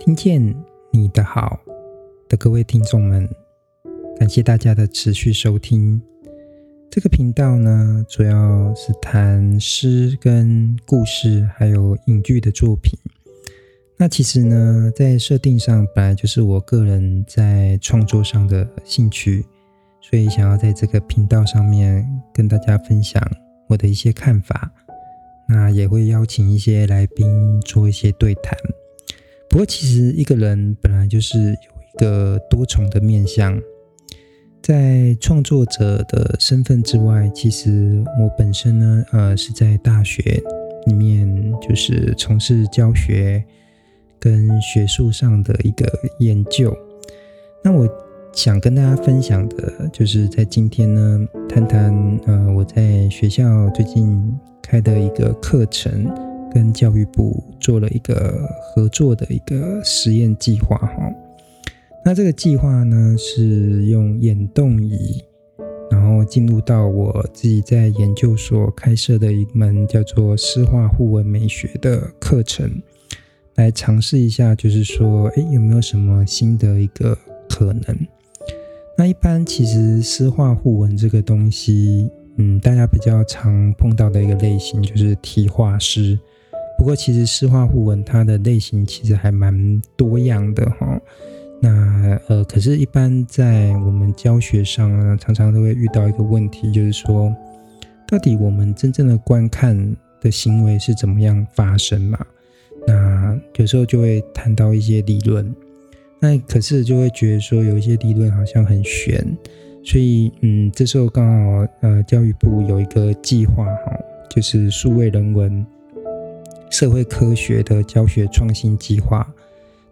听见你的好的各位听众们，感谢大家的持续收听。这个频道呢，主要是谈诗跟故事，还有影剧的作品。那其实呢，在设定上本来就是我个人在创作上的兴趣，所以想要在这个频道上面跟大家分享我的一些看法。那也会邀请一些来宾做一些对谈。不过，其实一个人本来就是有一个多重的面向。在创作者的身份之外，其实我本身呢，呃，是在大学里面就是从事教学跟学术上的一个研究。那我想跟大家分享的，就是在今天呢，谈谈呃我在学校最近开的一个课程，跟教育部做了一个合作的一个实验计划哈。那这个计划呢，是用眼动仪，然后进入到我自己在研究所开设的一门叫做诗画互文美学的课程，来尝试一下，就是说，诶，有没有什么新的一个可能？那一般其实诗画互文这个东西，嗯，大家比较常碰到的一个类型就是题画诗。不过其实诗画互文它的类型其实还蛮多样的哈。那呃，可是，一般在我们教学上呢，常常都会遇到一个问题，就是说，到底我们真正的观看的行为是怎么样发生嘛？那有时候就会谈到一些理论，那可是就会觉得说，有一些理论好像很玄，所以嗯，这时候刚好呃，教育部有一个计划哈，就是数位人文社会科学的教学创新计划。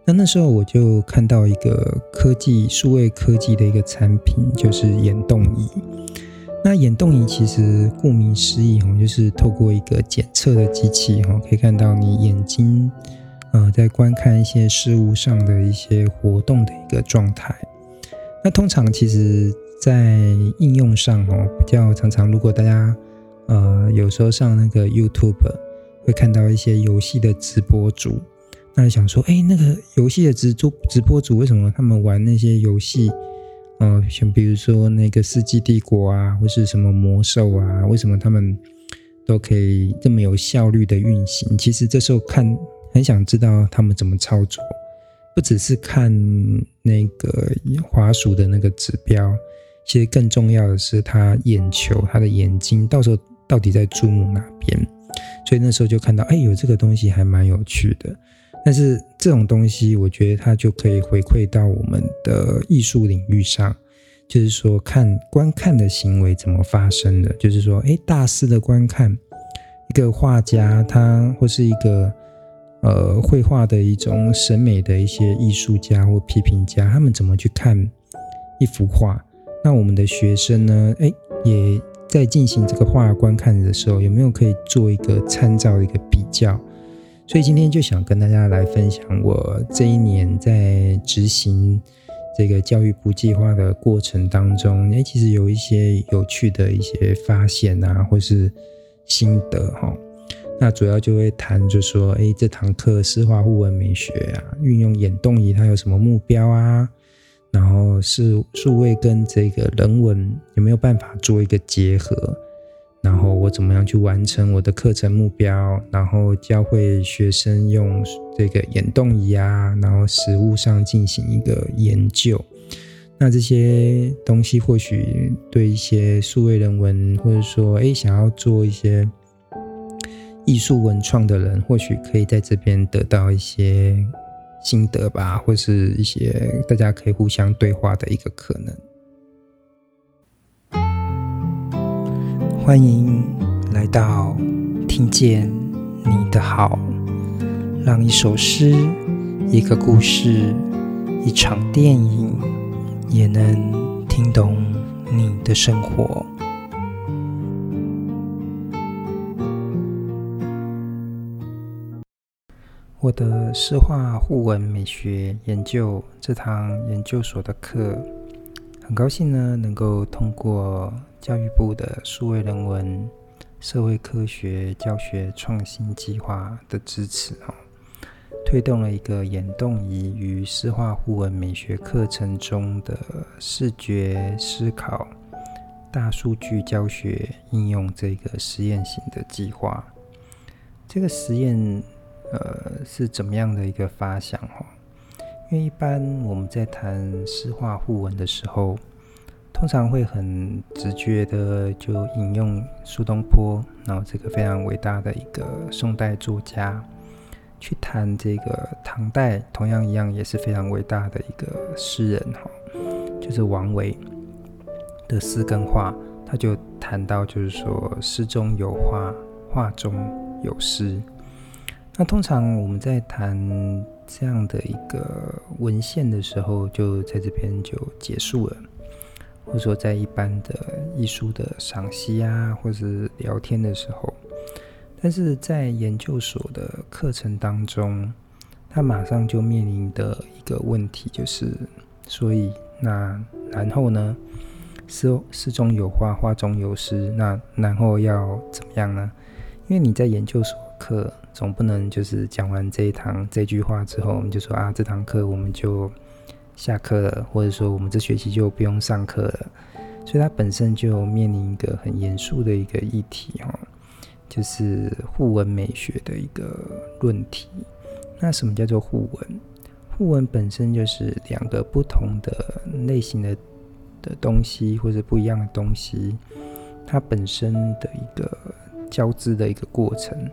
那那时候我就看到一个科技数位科技的一个产品，就是眼动仪。那眼动仪其实顾名思义哈，就是透过一个检测的机器哈，可以看到你眼睛呃在观看一些事物上的一些活动的一个状态。那通常其实在应用上哈，比较常常，如果大家呃有时候上那个 YouTube 会看到一些游戏的直播主。那想说，哎，那个游戏的直播直播主为什么他们玩那些游戏，呃，像比如说那个《世纪帝国》啊，或是什么魔兽啊，为什么他们都可以这么有效率的运行？其实这时候看，很想知道他们怎么操作，不只是看那个滑鼠的那个指标，其实更重要的是他眼球、他的眼睛，到时候到底在注目哪边？所以那时候就看到，哎，有这个东西还蛮有趣的。但是这种东西，我觉得它就可以回馈到我们的艺术领域上，就是说看观看的行为怎么发生的，就是说，哎，大师的观看，一个画家他或是一个呃绘画的一种审美的一些艺术家或批评家，他们怎么去看一幅画？那我们的学生呢，哎，也在进行这个画观看的时候，有没有可以做一个参照一个比较？所以今天就想跟大家来分享我这一年在执行这个教育部计划的过程当中，哎，其实有一些有趣的一些发现啊，或是心得哈。那主要就会谈，就说，哎，这堂课诗画互文美学啊，运用眼动仪它有什么目标啊？然后是数位跟这个人文有没有办法做一个结合？然后我怎么样去完成我的课程目标？然后教会学生用这个眼动仪啊，然后实物上进行一个研究。那这些东西或许对一些数位人文，或者说哎想要做一些艺术文创的人，或许可以在这边得到一些心得吧，或是一些大家可以互相对话的一个可能。欢迎来到听见你的好，让一首诗、一个故事、一场电影，也能听懂你的生活。我的诗画互文美学研究这堂研究所的课，很高兴呢，能够通过。教育部的数位人文社会科学教学创新计划的支持哦，推动了一个眼动仪与诗画互文美学课程中的视觉思考、大数据教学应用这个实验型的计划。这个实验，呃，是怎么样的一个发想？哈，因为一般我们在谈诗画互文的时候，通常会很直觉的就引用苏东坡，然后这个非常伟大的一个宋代作家，去谈这个唐代同样一样也是非常伟大的一个诗人哈，就是王维的诗跟画，他就谈到就是说诗中有画，画中有诗。那通常我们在谈这样的一个文献的时候，就在这边就结束了。或者说，在一般的艺术的赏析啊，或者是聊天的时候，但是在研究所的课程当中，他马上就面临的一个问题就是，所以那然后呢，诗诗中有画，画中有诗，那然后要怎么样呢？因为你在研究所课，总不能就是讲完这一堂这句话之后，我们就说啊，这堂课我们就。下课了，或者说我们这学期就不用上课了，所以它本身就面临一个很严肃的一个议题哈，就是互文美学的一个论题。那什么叫做互文？互文本身就是两个不同的类型的的东西，或者不一样的东西，它本身的一个交织的一个过程。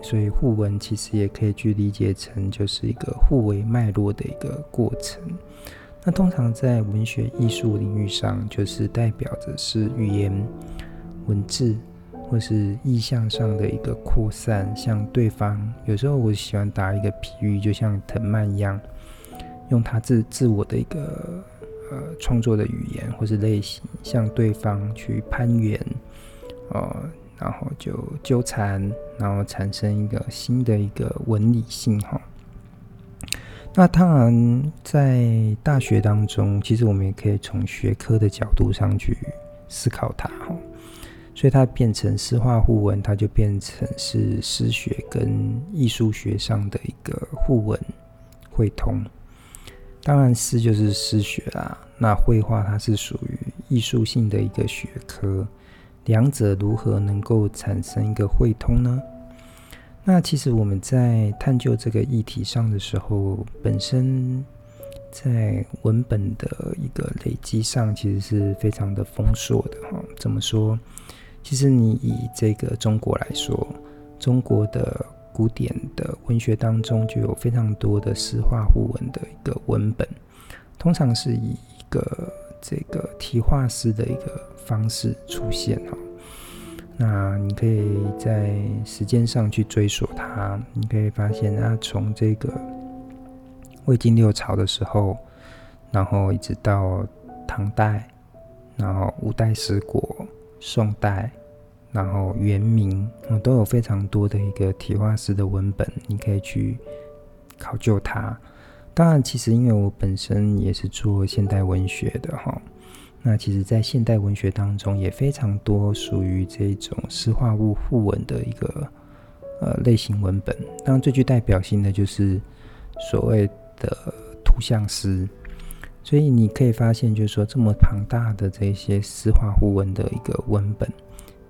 所以互文其实也可以去理解成就是一个互为脉络的一个过程。那通常在文学艺术领域上，就是代表着是语言、文字或是意象上的一个扩散，向对方。有时候我喜欢打一个比喻，就像藤蔓一样，用他自自我的一个呃创作的语言或是类型，向对方去攀援，呃。然后就纠缠，然后产生一个新的一个纹理性哈。那当然，在大学当中，其实我们也可以从学科的角度上去思考它哈。所以它变成诗画互文，它就变成是诗学跟艺术学上的一个互文会通。当然，诗就是诗学啦，那绘画它是属于艺术性的一个学科。两者如何能够产生一个汇通呢？那其实我们在探究这个议题上的时候，本身在文本的一个累积上，其实是非常的丰硕的哈。怎么说？其实你以这个中国来说，中国的古典的文学当中就有非常多的诗画互文的一个文本，通常是以一个这个题画诗的一个方式出现哈，那你可以在时间上去追溯它，你可以发现它从这个魏晋六朝的时候，然后一直到唐代，然后五代十国、宋代，然后元明，都有非常多的一个题画诗的文本，你可以去考究它。当然，其实因为我本身也是做现代文学的哈。那其实，在现代文学当中，也非常多属于这种诗画物互文的一个呃类型文本。当然，最具代表性的就是所谓的图像诗。所以你可以发现，就是说这么庞大的这些诗画互文的一个文本，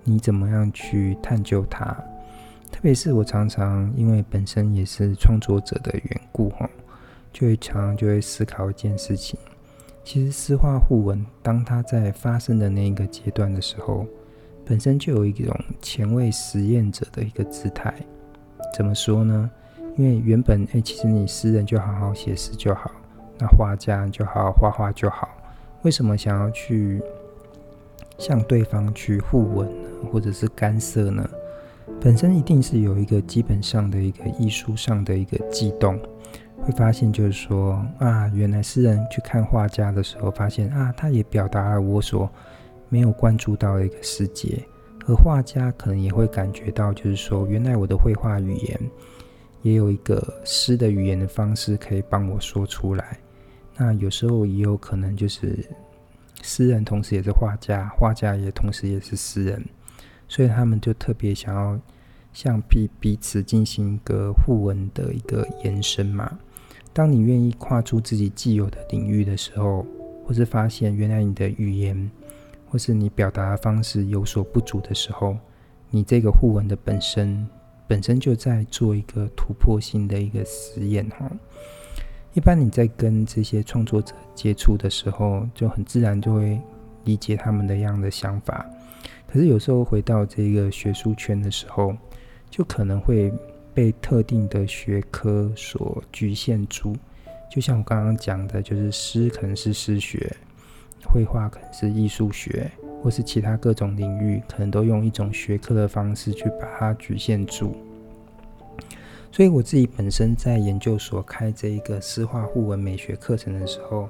你怎么样去探究它？特别是我常常因为本身也是创作者的缘故，哈，就会常常就会思考一件事情。其实诗画互文，当它在发生的那一个阶段的时候，本身就有一种前卫实验者的一个姿态。怎么说呢？因为原本诶，其实你诗人就好好写诗就好，那画家就好好画画就好。为什么想要去向对方去互文呢？或者是干涉呢？本身一定是有一个基本上的一个艺术上的一个悸动。会发现，就是说啊，原来诗人去看画家的时候，发现啊，他也表达了我所没有关注到的一个世界，而画家可能也会感觉到，就是说，原来我的绘画语言也有一个诗的语言的方式可以帮我说出来。那有时候也有可能就是诗人同时也是画家，画家也同时也是诗人，所以他们就特别想要向彼彼此进行一个互文的一个延伸嘛。当你愿意跨出自己既有的领域的时候，或是发现原来你的语言或是你表达的方式有所不足的时候，你这个互文的本身本身就在做一个突破性的一个实验哈。一般你在跟这些创作者接触的时候，就很自然就会理解他们的样的想法。可是有时候回到这个学术圈的时候，就可能会被特定的学科所局限住。就像我刚刚讲的，就是诗可能是诗学，绘画可能是艺术学，或是其他各种领域，可能都用一种学科的方式去把它局限住。所以我自己本身在研究所开这一个诗画互文美学课程的时候，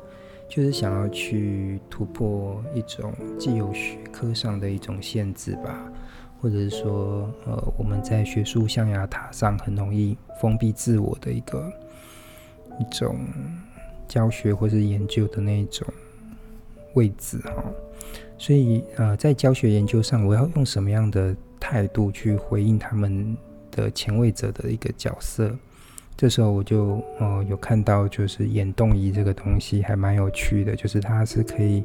就是想要去突破一种既有学科上的一种限制吧，或者是说，呃，我们在学术象牙塔上很容易封闭自我的一个一种教学或是研究的那种位置哈。所以，呃，在教学研究上，我要用什么样的态度去回应他们的前卫者的一个角色？这时候我就呃有看到，就是眼动仪这个东西还蛮有趣的，就是它是可以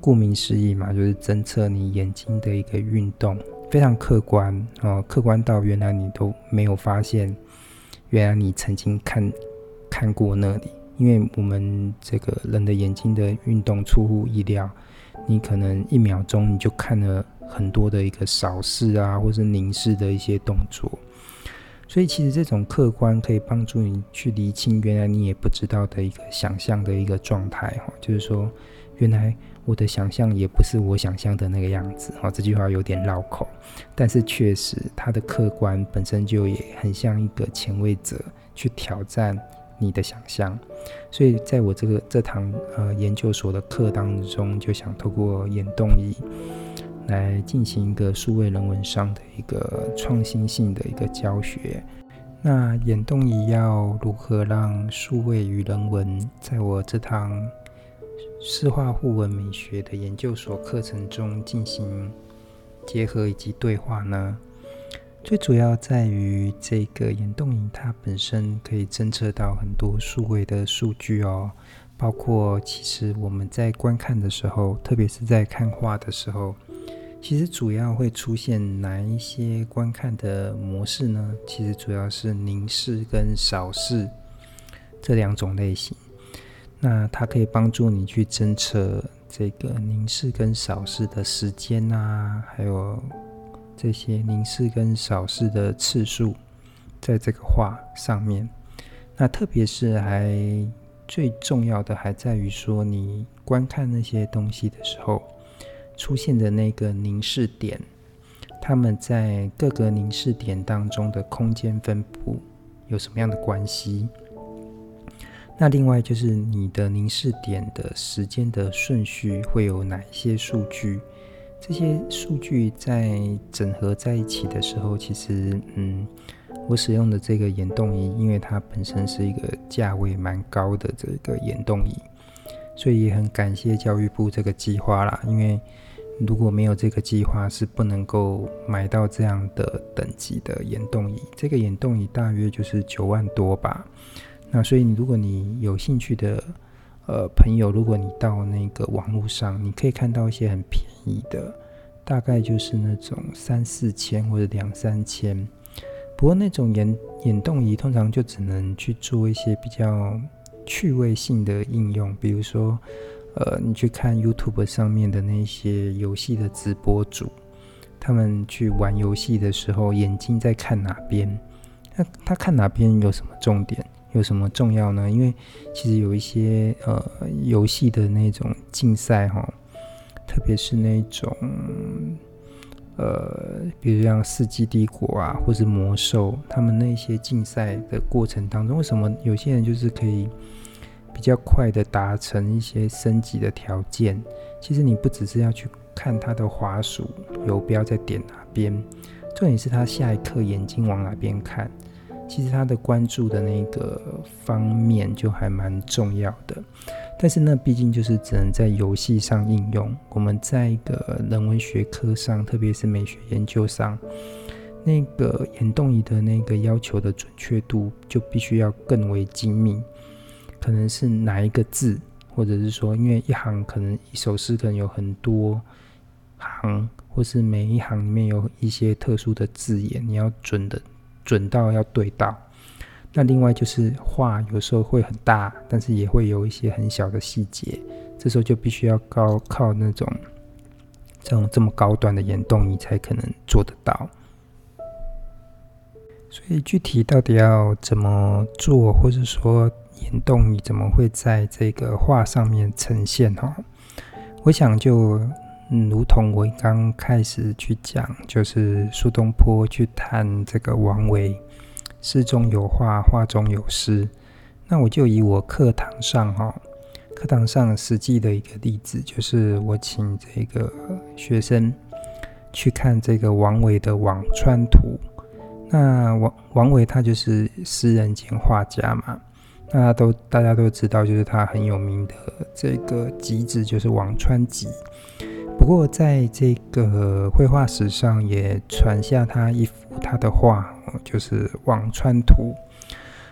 顾名思义嘛，就是侦测你眼睛的一个运动，非常客观哦、客观到原来你都没有发现，原来你曾经看看过那里，因为我们这个人的眼睛的运动出乎意料，你可能一秒钟你就看了很多的一个扫视啊，或是凝视的一些动作。所以，其实这种客观可以帮助你去厘清原来你也不知道的一个想象的一个状态哈，就是说，原来我的想象也不是我想象的那个样子哈。这句话有点绕口，但是确实它的客观本身就也很像一个前卫者去挑战你的想象。所以，在我这个这堂呃研究所的课当中，就想透过眼动仪。来进行一个数位人文上的一个创新性的一个教学。那眼动仪要如何让数位与人文在我这堂诗画互文美学的研究所课程中进行结合以及对话呢？最主要在于这个眼动仪它本身可以侦测到很多数位的数据哦，包括其实我们在观看的时候，特别是在看画的时候。其实主要会出现哪一些观看的模式呢？其实主要是凝视跟扫视这两种类型。那它可以帮助你去侦测这个凝视跟扫视的时间啊，还有这些凝视跟扫视的次数，在这个画上面。那特别是还最重要的还在于说，你观看那些东西的时候。出现的那个凝视点，它们在各个凝视点当中的空间分布有什么样的关系？那另外就是你的凝视点的时间的顺序会有哪些数据？这些数据在整合在一起的时候，其实，嗯，我使用的这个眼动仪，因为它本身是一个价位蛮高的这个眼动仪，所以也很感谢教育部这个计划啦，因为。如果没有这个计划，是不能够买到这样的等级的眼动仪。这个眼动仪大约就是九万多吧。那所以，如果你有兴趣的呃朋友，如果你到那个网络上，你可以看到一些很便宜的，大概就是那种三四千或者两三千。不过那种眼眼动仪通常就只能去做一些比较趣味性的应用，比如说。呃，你去看 YouTube 上面的那些游戏的直播主，他们去玩游戏的时候，眼睛在看哪边？那他看哪边有什么重点？有什么重要呢？因为其实有一些呃游戏的那种竞赛哈，特别是那种呃，比如像《世纪帝国》啊，或是《魔兽》，他们那些竞赛的过程当中，为什么有些人就是可以？比较快的达成一些升级的条件。其实你不只是要去看他的滑鼠游标在点哪边，重点是他下一刻眼睛往哪边看。其实他的关注的那个方面就还蛮重要的。但是呢毕竟就是只能在游戏上应用。我们在一个人文学科上，特别是美学研究上，那个眼动仪的那个要求的准确度就必须要更为精密，可能是哪一个字，或者是说，因为一行可能一首诗可能有很多行，或是每一行里面有一些特殊的字眼，你要准的准到要对到。那另外就是画有时候会很大，但是也会有一些很小的细节，这时候就必须要高靠那种这种这么高端的眼动仪才可能做得到。所以具体到底要怎么做，或者说眼动仪怎么会在这个画上面呈现哈？我想就如同我刚开始去讲，就是苏东坡去谈这个王维。诗中有画，画中有诗。那我就以我课堂上哈，课堂上实际的一个例子，就是我请这个学生去看这个王维的《辋川图》。那王王维他就是诗人兼画家嘛，那都大家都知道，就是他很有名的这个集子就是《辋川集》。不过在这个绘画史上，也传下他一幅他的画。就是《輞川图》，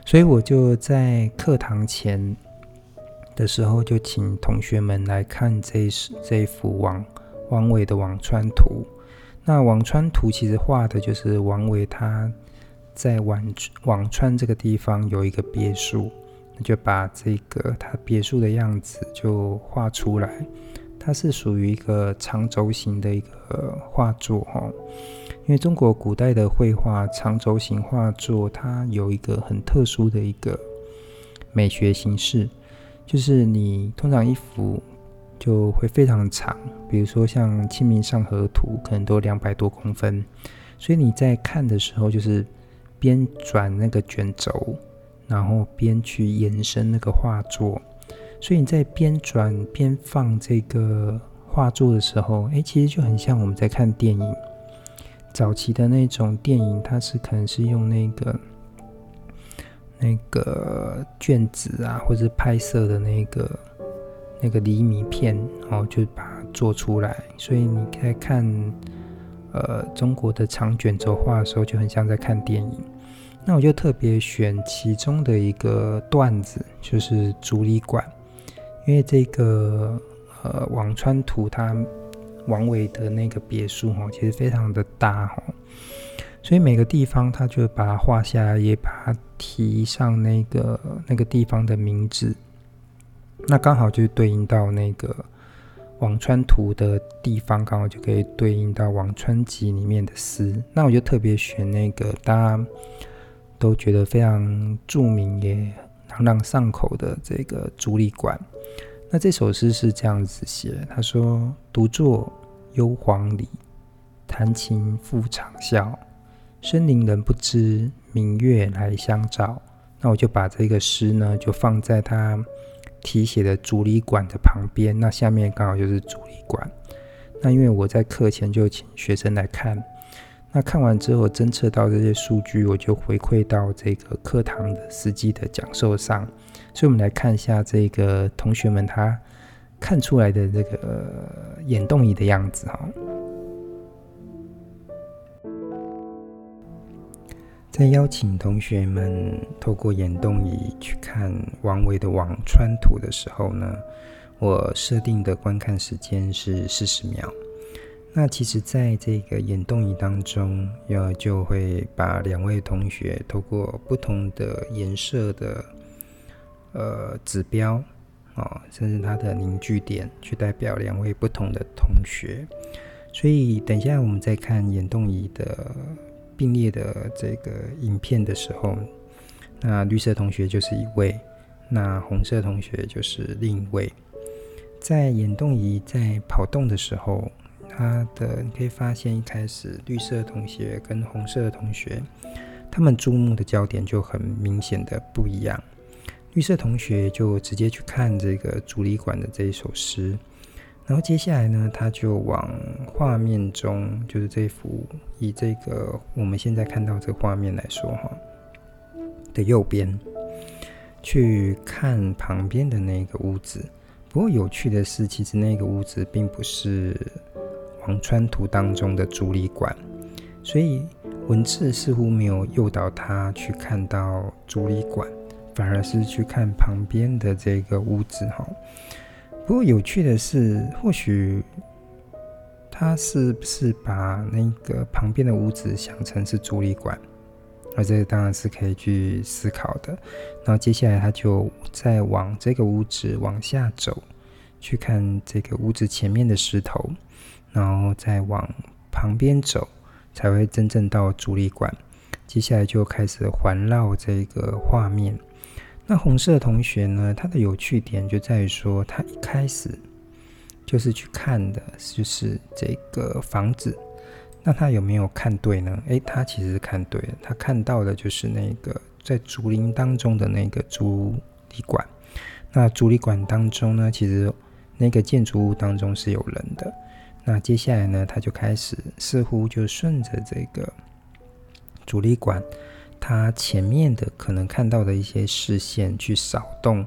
所以我就在课堂前的时候，就请同学们来看这这一幅王王维的《輞川图》。那《輞川图》其实画的就是王维他在輞輞川这个地方有一个别墅，就把这个他别墅的样子就画出来。它是属于一个长轴形的一个画作哈。因为中国古代的绘画长轴形画作，它有一个很特殊的一个美学形式，就是你通常一幅就会非常长，比如说像《清明上河图》，可能都两百多公分，所以你在看的时候，就是边转那个卷轴，然后边去延伸那个画作，所以你在边转边放这个画作的时候，哎，其实就很像我们在看电影。早期的那种电影，它是可能是用那个那个卷子啊，或者拍摄的那个那个厘米片，然后就把它做出来。所以你在看呃中国的长卷轴画的时候，就很像在看电影。那我就特别选其中的一个段子，就是竹里馆，因为这个呃《輞川图》它。王维的那个别墅哈，其实非常的大哈，所以每个地方他就把它画下来，也把它提上那个那个地方的名字，那刚好就对应到那个《輞川图》的地方，刚好就可以对应到《輞川集》里面的诗。那我就特别选那个大家都觉得非常著名也朗朗上口的这个《竹里馆》。那这首诗是这样子写，他说：“独坐幽篁里，弹琴复长啸。深林人不知，明月来相照。”那我就把这个诗呢，就放在他题写的竹里馆的旁边。那下面刚好就是竹里馆。那因为我在课前就请学生来看，那看完之后侦测到这些数据，我就回馈到这个课堂的实际的讲授上。所以，我们来看一下这个同学们他看出来的这个眼动仪的样子哈。在邀请同学们透过眼动仪去看王维的《輞川图》的时候呢，我设定的观看时间是四十秒。那其实，在这个眼动仪当中，要就会把两位同学透过不同的颜色的。呃，指标啊、甚至它的凝聚点，去代表两位不同的同学。所以，等一下我们在看眼动仪的并列的这个影片的时候，那绿色同学就是一位，那红色同学就是另一位。在眼动仪在跑动的时候，他的你可以发现，一开始绿色同学跟红色的同学，他们注目的焦点就很明显的不一样。绿色同学就直接去看这个竹里馆的这一首诗，然后接下来呢，他就往画面中，就是这幅以这个我们现在看到这画面来说哈的右边，去看旁边的那个屋子。不过有趣的是，其实那个屋子并不是《輞川图》当中的竹里馆，所以文字似乎没有诱导他去看到主理馆，反而是去看旁边的这个屋子哈。不过有趣的是，或许他是不是把那个旁边的屋子想成是主理馆？那这当然是可以去思考的。然后接下来他就再往这个屋子往下走，去看这个屋子前面的石头，然后再往旁边走，才会真正到主理馆。接下来就开始环绕这个画面。那红色同学呢，他的有趣点就在于说，他一开始就是去看的就是这个房子。那他有没有看对呢？诶，他其实是看对了。他看到的就是那个在竹林当中的那个主理馆。那竹里馆当中呢，其实那个建筑物当中是有人的。那接下来呢，他就开始似乎就顺着这个主理馆，他前面的可能看到的一些视线去扫动，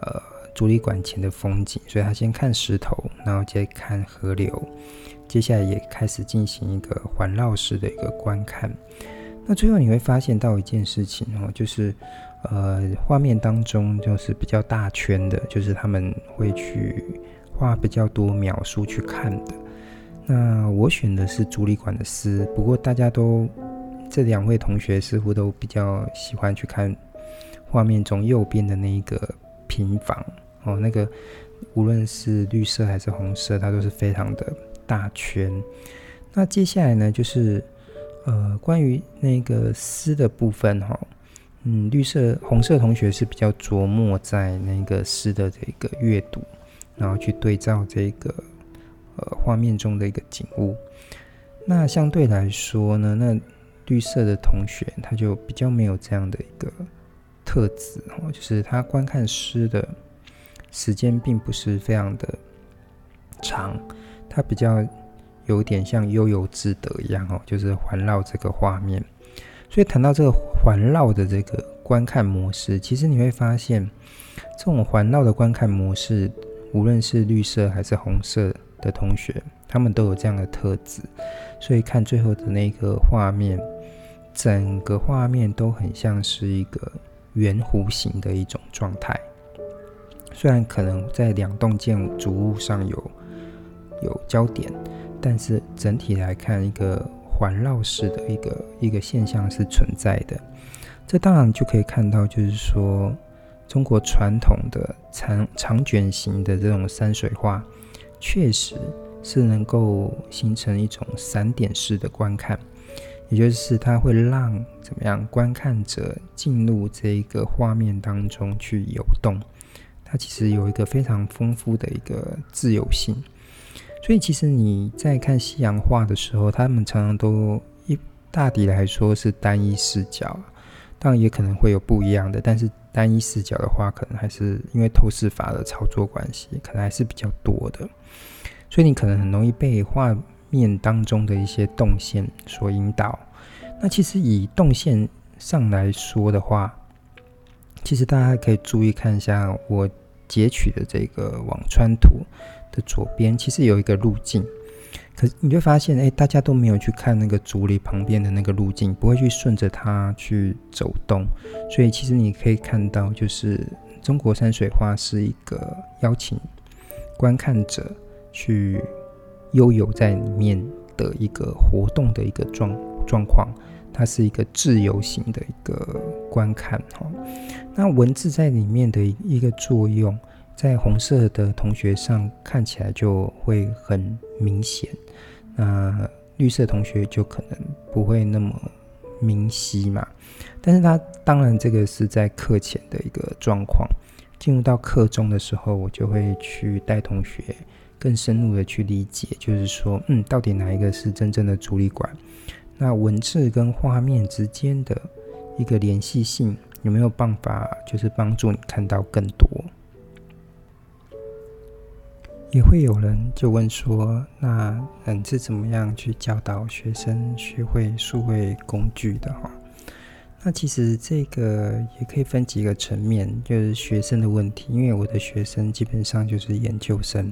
呃，主理馆前的风景。所以他先看石头，然后接看河流。接下来也开始进行一个环绕式的一个观看，那最后你会发现到一件事情哦，就是呃画面当中就是比较大圈的，就是他们会去画比较多描述去看的。那我选的是主理馆的诗，不过大家都这两位同学似乎都比较喜欢去看画面中右边的那一个平房哦，那个无论是绿色还是红色，它都是非常的。大圈，那接下来呢，就是呃，关于那个诗的部分哈，嗯，绿色、红色同学是比较琢磨在那个诗的这个阅读，然后去对照这个呃画面中的一个景物。那相对来说呢，那绿色的同学他就比较没有这样的一个特质哦，就是他观看诗的时间并不是非常的长。它比较有点像悠游自得一样哦，就是环绕这个画面。所以谈到这个环绕的这个观看模式，其实你会发现，这种环绕的观看模式，无论是绿色还是红色的同学，他们都有这样的特质。所以看最后的那个画面，整个画面都很像是一个圆弧形的一种状态。虽然可能在两栋建筑物上有。有焦点，但是整体来看，一个环绕式的一个一个现象是存在的。这当然就可以看到，就是说中国传统的长长卷型的这种山水画，确实是能够形成一种散点式的观看，也就是它会让怎么样观看者进入这个画面当中去游动，它其实有一个非常丰富的一个自由性。所以，其实你在看西洋画的时候，他们常常都一大抵来说是单一视角，当然也可能会有不一样的，但是单一视角的话，可能还是因为透视法的操作关系，可能还是比较多的。所以你可能很容易被画面当中的一些动线所引导。那其实以动线上来说的话，其实大家可以注意看一下我截取的这个网川图。的左边其实有一个路径，可是你就发现，哎，大家都没有去看那个竹篱旁边的那个路径，不会去顺着它去走动。所以其实你可以看到，就是中国山水画是一个邀请观看者去悠游在里面的一个活动的一个状状况，它是一个自由型的一个观看哈。那文字在里面的一个作用。在红色的同学上看起来就会很明显，那绿色同学就可能不会那么明晰嘛。但是他当然这个是在课前的一个状况，进入到课中的时候，我就会去带同学更深入的去理解，就是说，嗯，到底哪一个是真正的主理馆？那文字跟画面之间的一个联系性有没有办法，就是帮助你看到更多？也会有人就问说：“那嗯是怎么样去教导学生学会数位工具的？”哈，那其实这个也可以分几个层面，就是学生的问题。因为我的学生基本上就是研究生，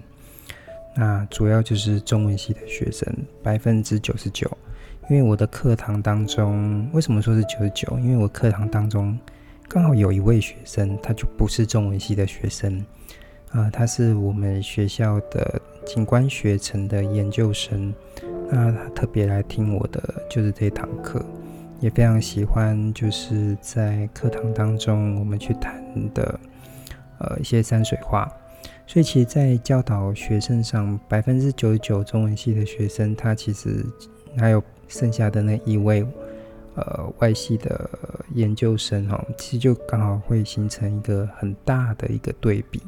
那主要就是中文系的学生，百分之九十九。因为我的课堂当中，为什么说是九十九？因为我课堂当中刚好有一位学生，他就不是中文系的学生，啊、他是我们学校的景观学程的研究生，那他特别来听我的就是这堂课，也非常喜欢就是在课堂当中我们去谈的呃一些山水画，所以其实，在教导学生上，百分之九十九中文系的学生，他其实还有。剩下的那一位，呃，外系的研究生哦，其实就刚好会形成一个很大的一个对比。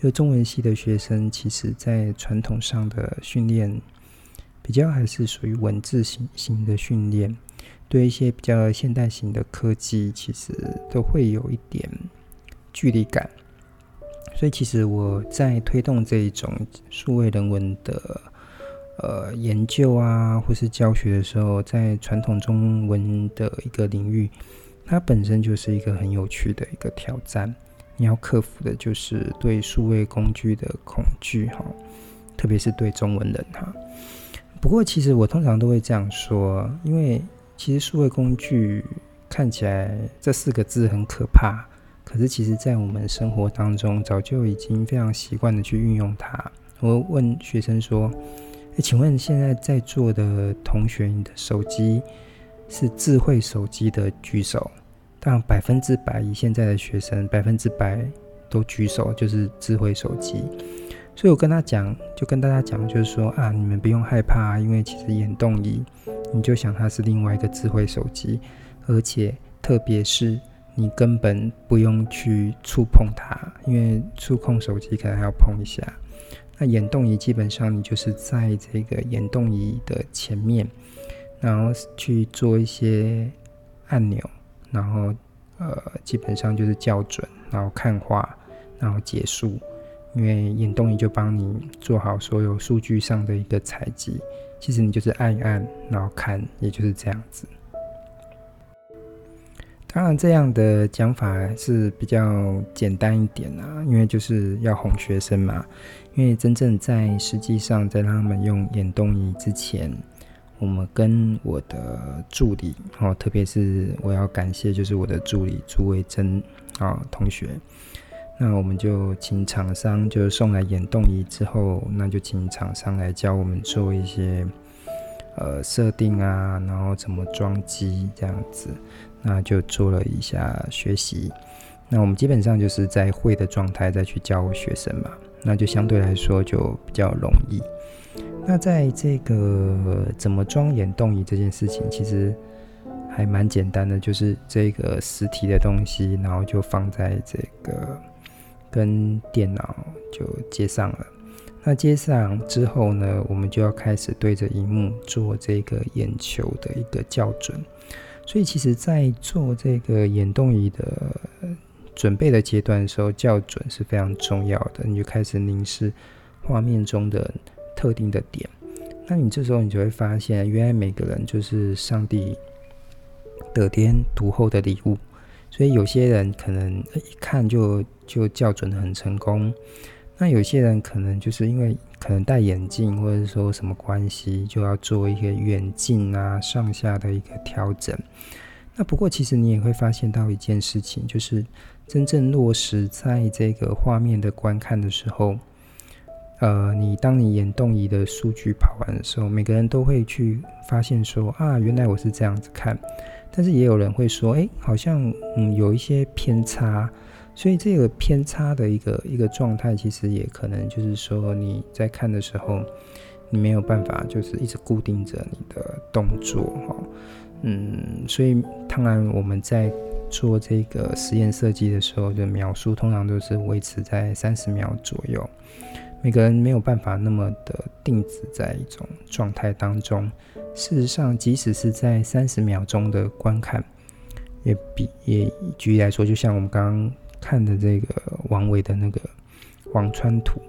就中文系的学生，其实在传统上的训练，比较还是属于文字型型的训练，对一些比较现代型的科技，其实都会有一点距离感。所以，其实我在推动这一种数位人文的。呃，研究啊，或是教学的时候，在传统中文的一个领域，它本身就是一个很有趣的一个挑战。你要克服的就是对数位工具的恐惧，哈，特别是对中文人哈。不过，其实我通常都会这样说，因为其实数位工具看起来这四个字很可怕，可是其实在我们生活当中，早就已经非常习惯的去运用它。我问学生说。请问现在在座的同学，你的手机是智慧手机的举手？让百分之百以现在的学生百分之百都举手，就是智慧手机。所以我跟他讲，就跟大家讲，就是说啊，你们不用害怕，因为其实眼动仪，你就想它是另外一个智慧手机，而且特别是你根本不用去触碰它，因为触控手机可能还要碰一下。那眼动仪基本上你就是在这个眼动仪的前面，然后去做一些按钮，然后呃基本上就是校准，然后看画，然后结束。因为眼动仪就帮你做好所有数据上的一个采集，其实你就是按一按，然后看，也就是这样子。当然，这样的讲法是比较简单一点啊，因为就是要哄学生嘛。因为真正在实际上在让他们用眼动仪之前，我们跟我的助理哦，特别是我要感谢就是我的助理朱维珍啊同学，那我们就请厂商就送来眼动仪之后，那就请厂商来教我们做一些呃设定啊，然后怎么装机这样子。那就做了一下学习，那我们基本上就是在会的状态再去教学生嘛，那就相对来说就比较容易。那在这个怎么装眼动仪这件事情，其实还蛮简单的，就是这个实体的东西，然后就放在这个跟电脑就接上了。那接上之后呢，我们就要开始对着荧幕做这个眼球的一个校准。所以，其实，在做这个眼动仪的准备的阶段的时候，校准是非常重要的。你就开始凝视画面中的特定的点，那你这时候你就会发现，原来每个人就是上帝得天独厚的礼物。所以，有些人可能一看就就校准得很成功，那有些人可能就是因为。可能戴眼镜，或者说什么关系，就要做一个远近啊、上下的一个调整。那不过，其实你也会发现到一件事情，就是真正落实在这个画面的观看的时候，呃，你当你眼动仪的数据跑完的时候，每个人都会去发现说啊，原来我是这样子看。但是也有人会说，哎，好像嗯有一些偏差。所以这个偏差的一个一个状态，其实也可能就是说你在看的时候，你没有办法就是一直固定着你的动作哈，嗯，所以当然我们在做这个实验设计的时候的描述，通常都是维持在三十秒左右。每个人没有办法那么的定止在一种状态当中。事实上，即使是在三十秒钟的观看，也比也举例来说，就像我们刚刚。看的这个王维的那个輞川图，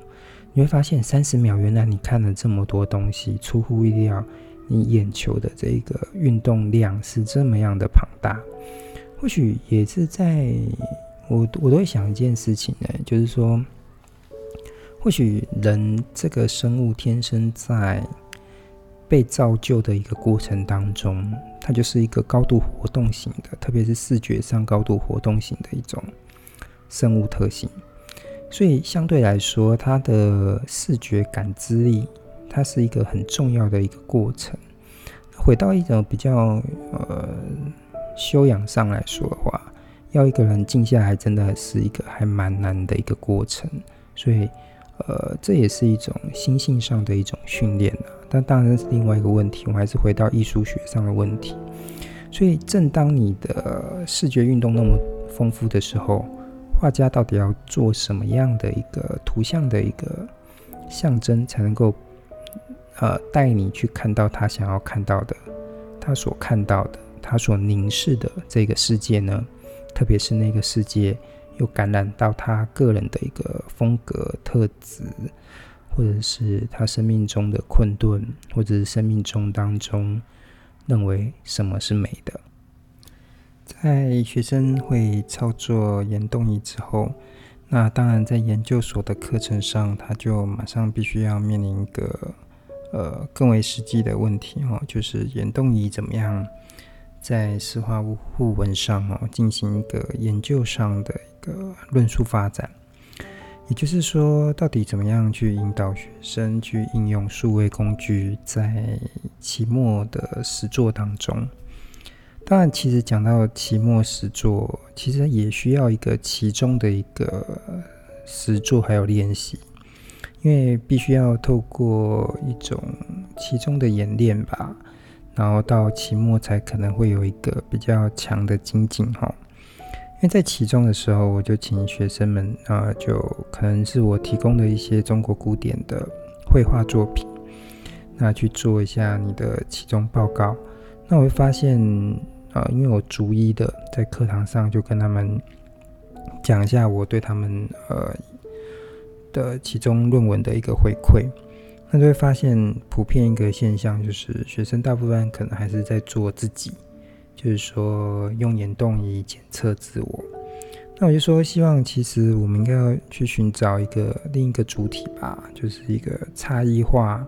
你会发现三十秒，原来你看了这么多东西，出乎意料，你眼球的这个运动量是这么样的庞大。或许也是在我我都会想一件事情呢，就是说，或许人这个生物天生在被造就的一个过程当中，它就是一个高度活动型的，特别是视觉上高度活动型的一种生物特性。所以相对来说，它的视觉感知力，它是一个很重要的一个过程。回到一种比较呃修养上来说的话，要一个人静下来，真的是一个还蛮难的一个过程。所以呃，这也是一种心性上的一种训练啊。但当然是另外一个问题，我们还是回到艺术学上的问题。所以，正当你的视觉运动那么丰富的时候，画家到底要做什么样的一个图像的一个象征，才能够呃带你去看到他想要看到的，他所看到的，他所凝视的这个世界呢？特别是那个世界又感染到他个人的一个风格特质，或者是他生命中的困顿，或者是生命中当中认为什么是美的。在学生会操作岩动仪之后，那当然在研究所的课程上，他就马上必须要面临一个呃更为实际的问题哈，就是岩动仪怎么样在石化物互文上哦进行一个研究上的个论述发展，也就是说，到底怎么样去引导学生去应用数位工具在期末的实作当中。当然，其实讲到期末实作，其实也需要一个其中的一个实作还有练习，因为必须要透过一种其中的演练吧，然后到期末才可能会有一个比较强的精进哈。因为在其中的时候，我就请学生们啊，就可能是我提供的一些中国古典的绘画作品，那去做一下你的其中报告，那我会发现。啊，因为我逐一的在课堂上就跟他们讲一下我对他们呃的其中论文的一个回馈，那就会发现普遍一个现象就是学生大部分可能还是在做自己，就是说用眼动仪检测自我。那我就说，希望其实我们应该要去寻找一个另一个主体吧，就是一个差异化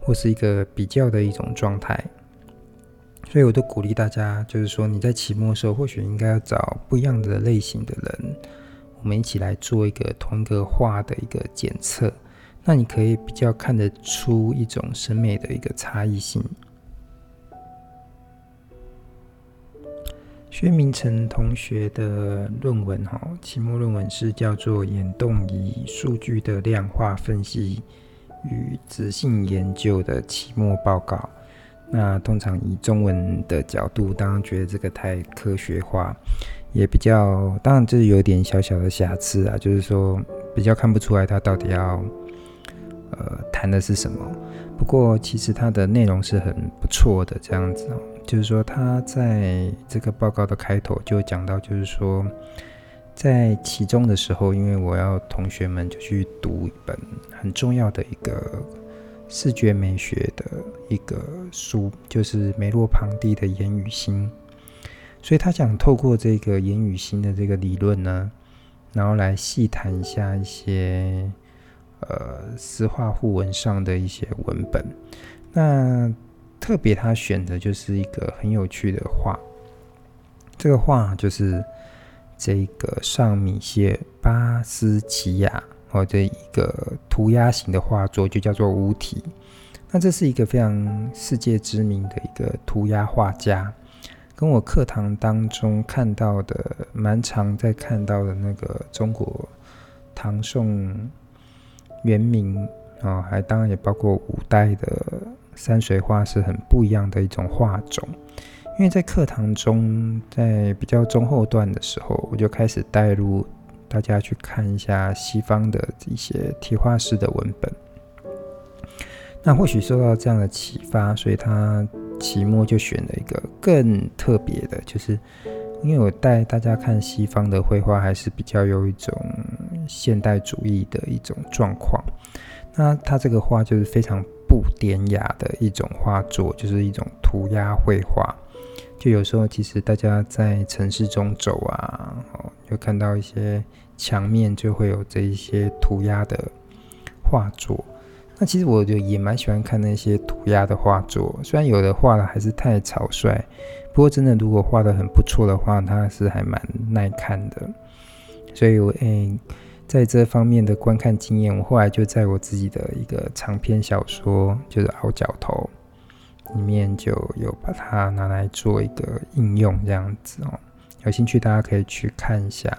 或是一个比较的一种状态。所以，我都鼓励大家，就是说你在期末的时候，或许应该要找不一样的类型的人，我们一起来做一个同一个画的一个检测。那你可以比较看得出一种审美的一个差异性。薛明成同学的论文，哈，期末论文是叫做《眼动仪数据的量化分析与质性研究的期末报告》。那通常以中文的角度，当然觉得这个太科学化，也比较，当然这是有点小小的瑕疵啊，就是说比较看不出来他到底要呃谈的是什么。不过其实它的内容是很不错的，这样子哦，就是说他在这个报告的开头就讲到，就是说在其中的时候，因为我要同学们就去读一本很重要的一个。视觉美学的一个书，就是梅洛庞蒂的言语心，所以他想透过这个言语心的这个理论呢，然后来细谈一下一些呃湿画互文上的一些文本。那特别他选的就是一个很有趣的画，这个画就是这个尚米歇巴斯奇亚。或者一个涂鸦型的画作就叫做无题，那这是一个非常世界知名的一个涂鸦画家，跟我课堂当中看到的蛮常在看到的那个中国唐宋元明啊，还当然也包括五代的山水画是很不一样的一种画种，因为在课堂中在比较中后段的时候，我就开始带入。大家去看一下西方的一些贴画师的文本，那或许受到这样的启发，所以他期末就选了一个更特别的，就是因为我带大家看西方的绘画，还是比较有一种现代主义的一种状况。那他这个画就是非常不典雅的一种画作，就是一种涂鸦绘画。就有时候，其实大家在城市中走啊，就看到一些墙面就会有这一些涂鸦的画作。那其实我就也蛮喜欢看那些涂鸦的画作，虽然有的画的还是太草率，不过真的如果画的很不错的话，它是还蛮耐看的。所以我诶、在这方面的观看经验，我后来就在我自己的一个长篇小说，就是《凹角头》里面就有把它拿来做一个应用，这样子哦。有兴趣大家可以去看一下。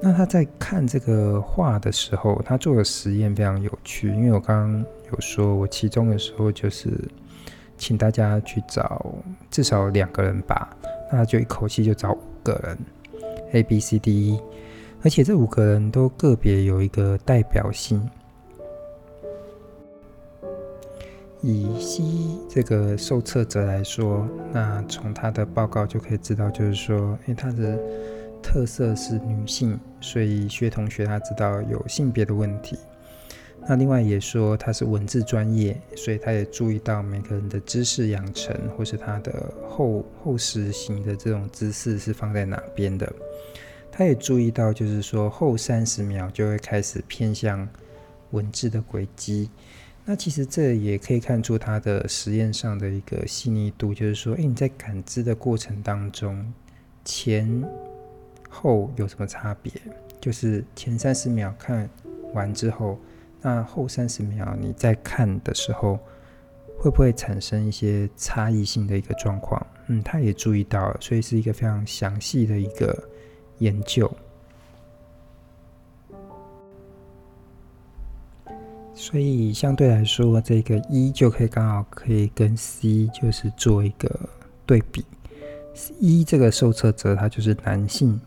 那他在看这个画的时候，他做的实验非常有趣。因为我刚刚有说，我其中的时候就是请大家去找至少两个人吧，那就一口气就找五个人，A、B、C、D、E，而且这五个人都个别有一个代表性。以 C 这个受测者来说，那从他的报告就可以知道，就是说，因为他的。特色是女性，所以薛同学他知道有性别的问题。那另外也说他是文字专业，所以他也注意到每个人的知识养成或是他的后后实行的这种姿势是放在哪边的。他也注意到，就是说后三十秒就会开始偏向文字的轨迹。那其实这也可以看出他的实验上的一个细腻度，就是说，诶，你在感知的过程当中，前。后有什么差别？就是前三十秒看完之后，那后三十秒你再看的时候，会不会产生一些差异性的一个状况？嗯，他也注意到了，所以是一个非常详细的一个研究。所以相对来说，这个 E 就可以刚好可以跟 C 就是做一个对比。E 这个受测者他就是男性。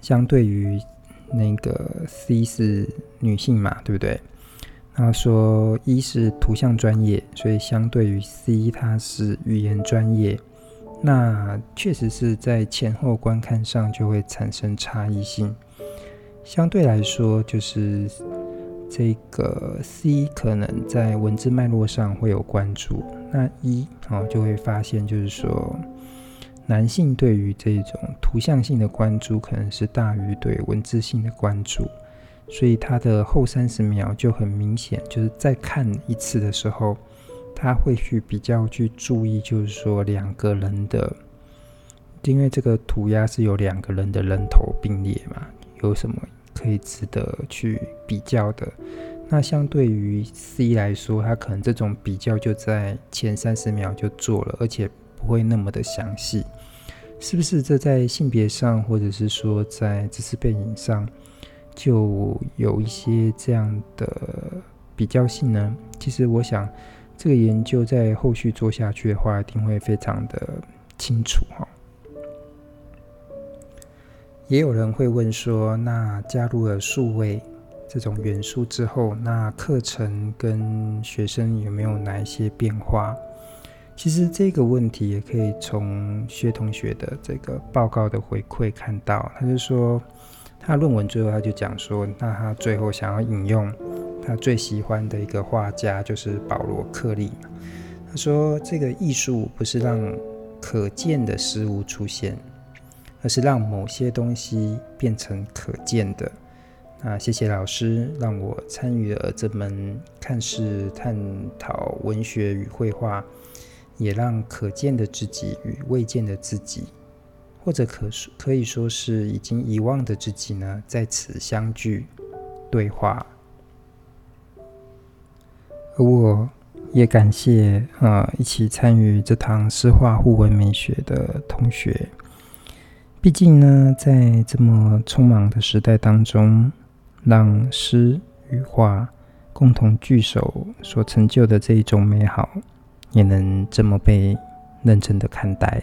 相对于那个 C 是女性嘛，对不对？然后说一是图像专业，所以相对于 C 它是语言专业，那确实是在前后观看上就会产生差异性。相对来说，就是这个 C 可能在文字脉络上会有关注，那一哦就会发现就是说。男性对于这种图像性的关注可能是大于对文字性的关注，所以他的后三十秒就很明显，就是再看一次的时候，他会去比较去注意，就是说两个人的，因为这个涂鸦是有两个人的人头并列嘛，有什么可以值得去比较的？那相对于 C 来说，他可能这种比较就在前三十秒就做了，而且。不会那么的详细，是不是？这在性别上，或者是说在知识背景上，就有一些这样的比较性呢？其实我想，这个研究在后续做下去的话，一定会非常的清楚哈。也有人会问说，那加入了数位这种元素之后，那课程跟学生有没有哪一些变化？其实这个问题也可以从薛同学的这个报告的回馈看到，他就说他论文最后他就讲说，那他最后想要引用他最喜欢的一个画家就是保罗克利。他说这个艺术不是让可见的事物出现，而是让某些东西变成可见的。那谢谢老师让我参与了这门看似探讨文学与绘画。也让可见的自己与未见的自己，或者可可以说是已经遗忘的自己呢，在此相聚对话。而我也感谢啊、呃，一起参与这堂诗画互文美学的同学。毕竟呢，在这么匆忙的时代当中，让诗与画共同聚首所成就的这一种美好。也能这么被认真的看待。